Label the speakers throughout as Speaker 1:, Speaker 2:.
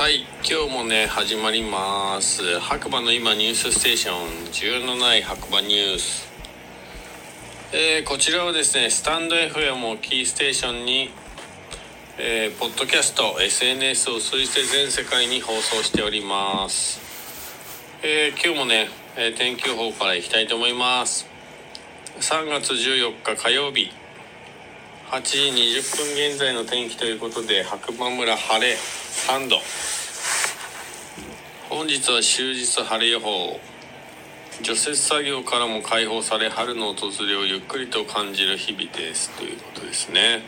Speaker 1: はい今日もね始まります。白馬の今ニュースステーション需要のない白馬ニュース。えー、こちらはですねスタンド FM をキーステーションにえー、ポッドキャスト SNS を通じて全世界に放送しております。えー、今日もね、えー、天気予報からいきたいと思います。3月14日火曜日。8時20分現在の天気ということで白馬村晴れ。3度本日は終日晴れ予報。除雪作業からも解放され春の訪れをゆっくりと感じる日々です。ということですね。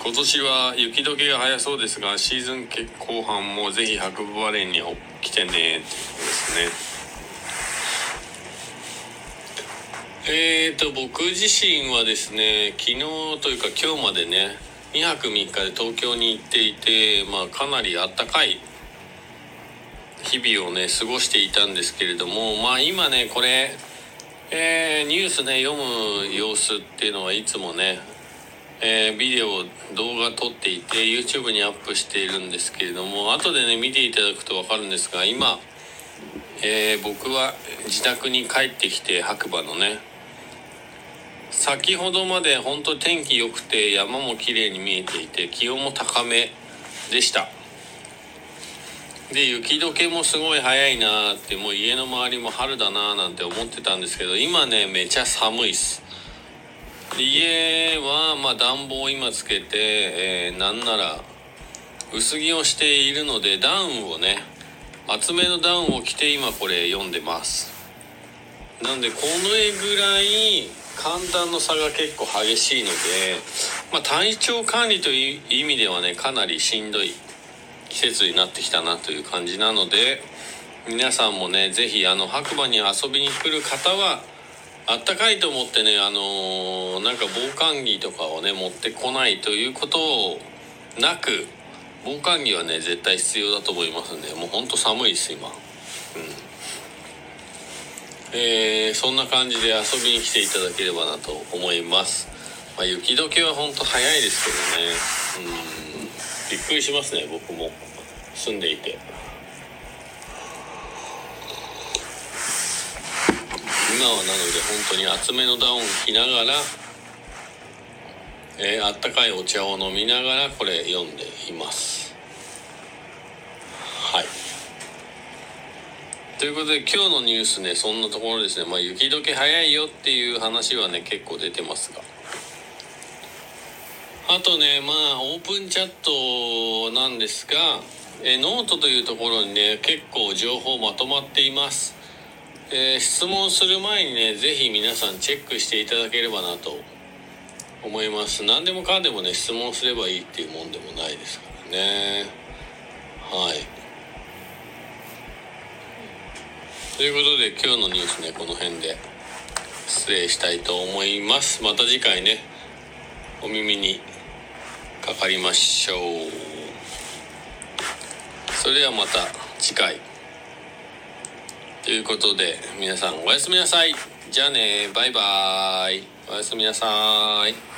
Speaker 1: 今年は雪解けが早そうですがシーズン後半もぜひ白馬連に来てねっていうことですね。えーと僕自身はですね昨日というか今日までね2泊3日で東京に行っていてまあかなりあったかい日々をね過ごしていたんですけれどもまあ今ねこれ、えー、ニュースね読む様子っていうのはいつもね、えー、ビデオ動画撮っていて YouTube にアップしているんですけれども後でね見ていただくと分かるんですが今、えー、僕は自宅に帰ってきて白馬のね先ほどまで本当天気良くて山も綺麗に見えていて気温も高めでした。で雪解けもすごい早いなってもう家の周りも春だななんて思ってたんですけど今ねめちゃ寒いっす。家はまあ暖房今つけて、えー、なんなら薄着をしているのでダウンをね厚めのダウンを着て今これ読んでます。なんでこの絵ぐらい寒暖の差が結構激しいので、まあ、体調管理という意味ではねかなりしんどい季節になってきたなという感じなので皆さんもね是非あの白馬に遊びに来る方はあったかいと思ってねあのー、なんか防寒着とかをね持ってこないということをなく防寒着はね絶対必要だと思いますんでもうほんと寒いです今。うん。えー、そんな感じで遊びに来ていただければなと思います、まあ、雪解けはほんと早いですけどね。うん。びっくりしますね僕も。住んでいて。今はなので本当に厚めのダウン着ながらえー、あったかいお茶を飲みながらこれ読んでいますはいということで今日のニュースねそんなところですね。まあ雪解け早いよっていう話はね結構出てますが。あとねまあオープンチャットなんですがえノートというところにね結構情報まとまっています、えー、質問する前にね是非皆さんチェックしていただければなと思います。何でもかんでもね質問すればいいっていうもんでもないですからね。はい。ということで今日のニュースねこの辺で失礼したいと思います。また次回ねお耳にかかりましょう。それではまた次回。ということで皆さんおやすみなさい。じゃあねバイバーイ。おやすみなさい。